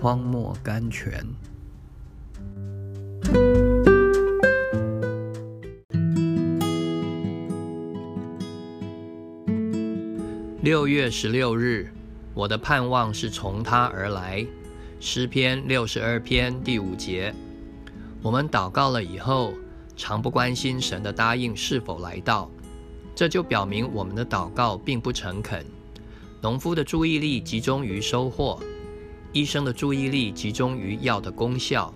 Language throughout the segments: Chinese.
荒漠甘泉。六月十六日，我的盼望是从他而来。诗篇六十二篇第五节，我们祷告了以后，常不关心神的答应是否来到，这就表明我们的祷告并不诚恳。农夫的注意力集中于收获，医生的注意力集中于药的功效，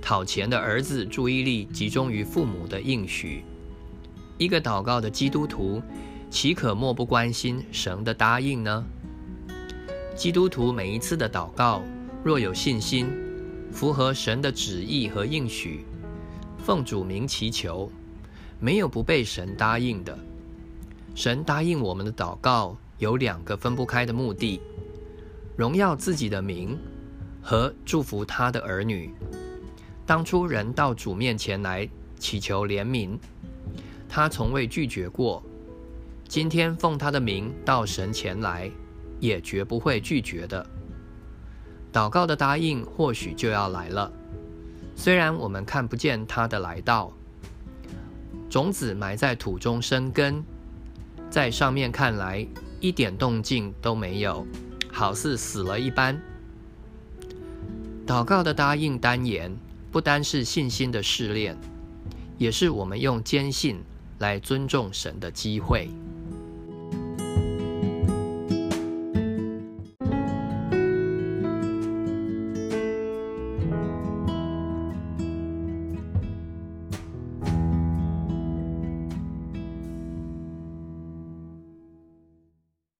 讨钱的儿子注意力集中于父母的应许。一个祷告的基督徒，岂可漠不关心神的答应呢？基督徒每一次的祷告。若有信心，符合神的旨意和应许，奉主名祈求，没有不被神答应的。神答应我们的祷告有两个分不开的目的：荣耀自己的名和祝福他的儿女。当初人到主面前来祈求怜悯，他从未拒绝过；今天奉他的名到神前来，也绝不会拒绝的。祷告的答应或许就要来了，虽然我们看不见他的来到。种子埋在土中生根，在上面看来一点动静都没有，好似死了一般。祷告的答应单言，不单是信心的试炼，也是我们用坚信来尊重神的机会。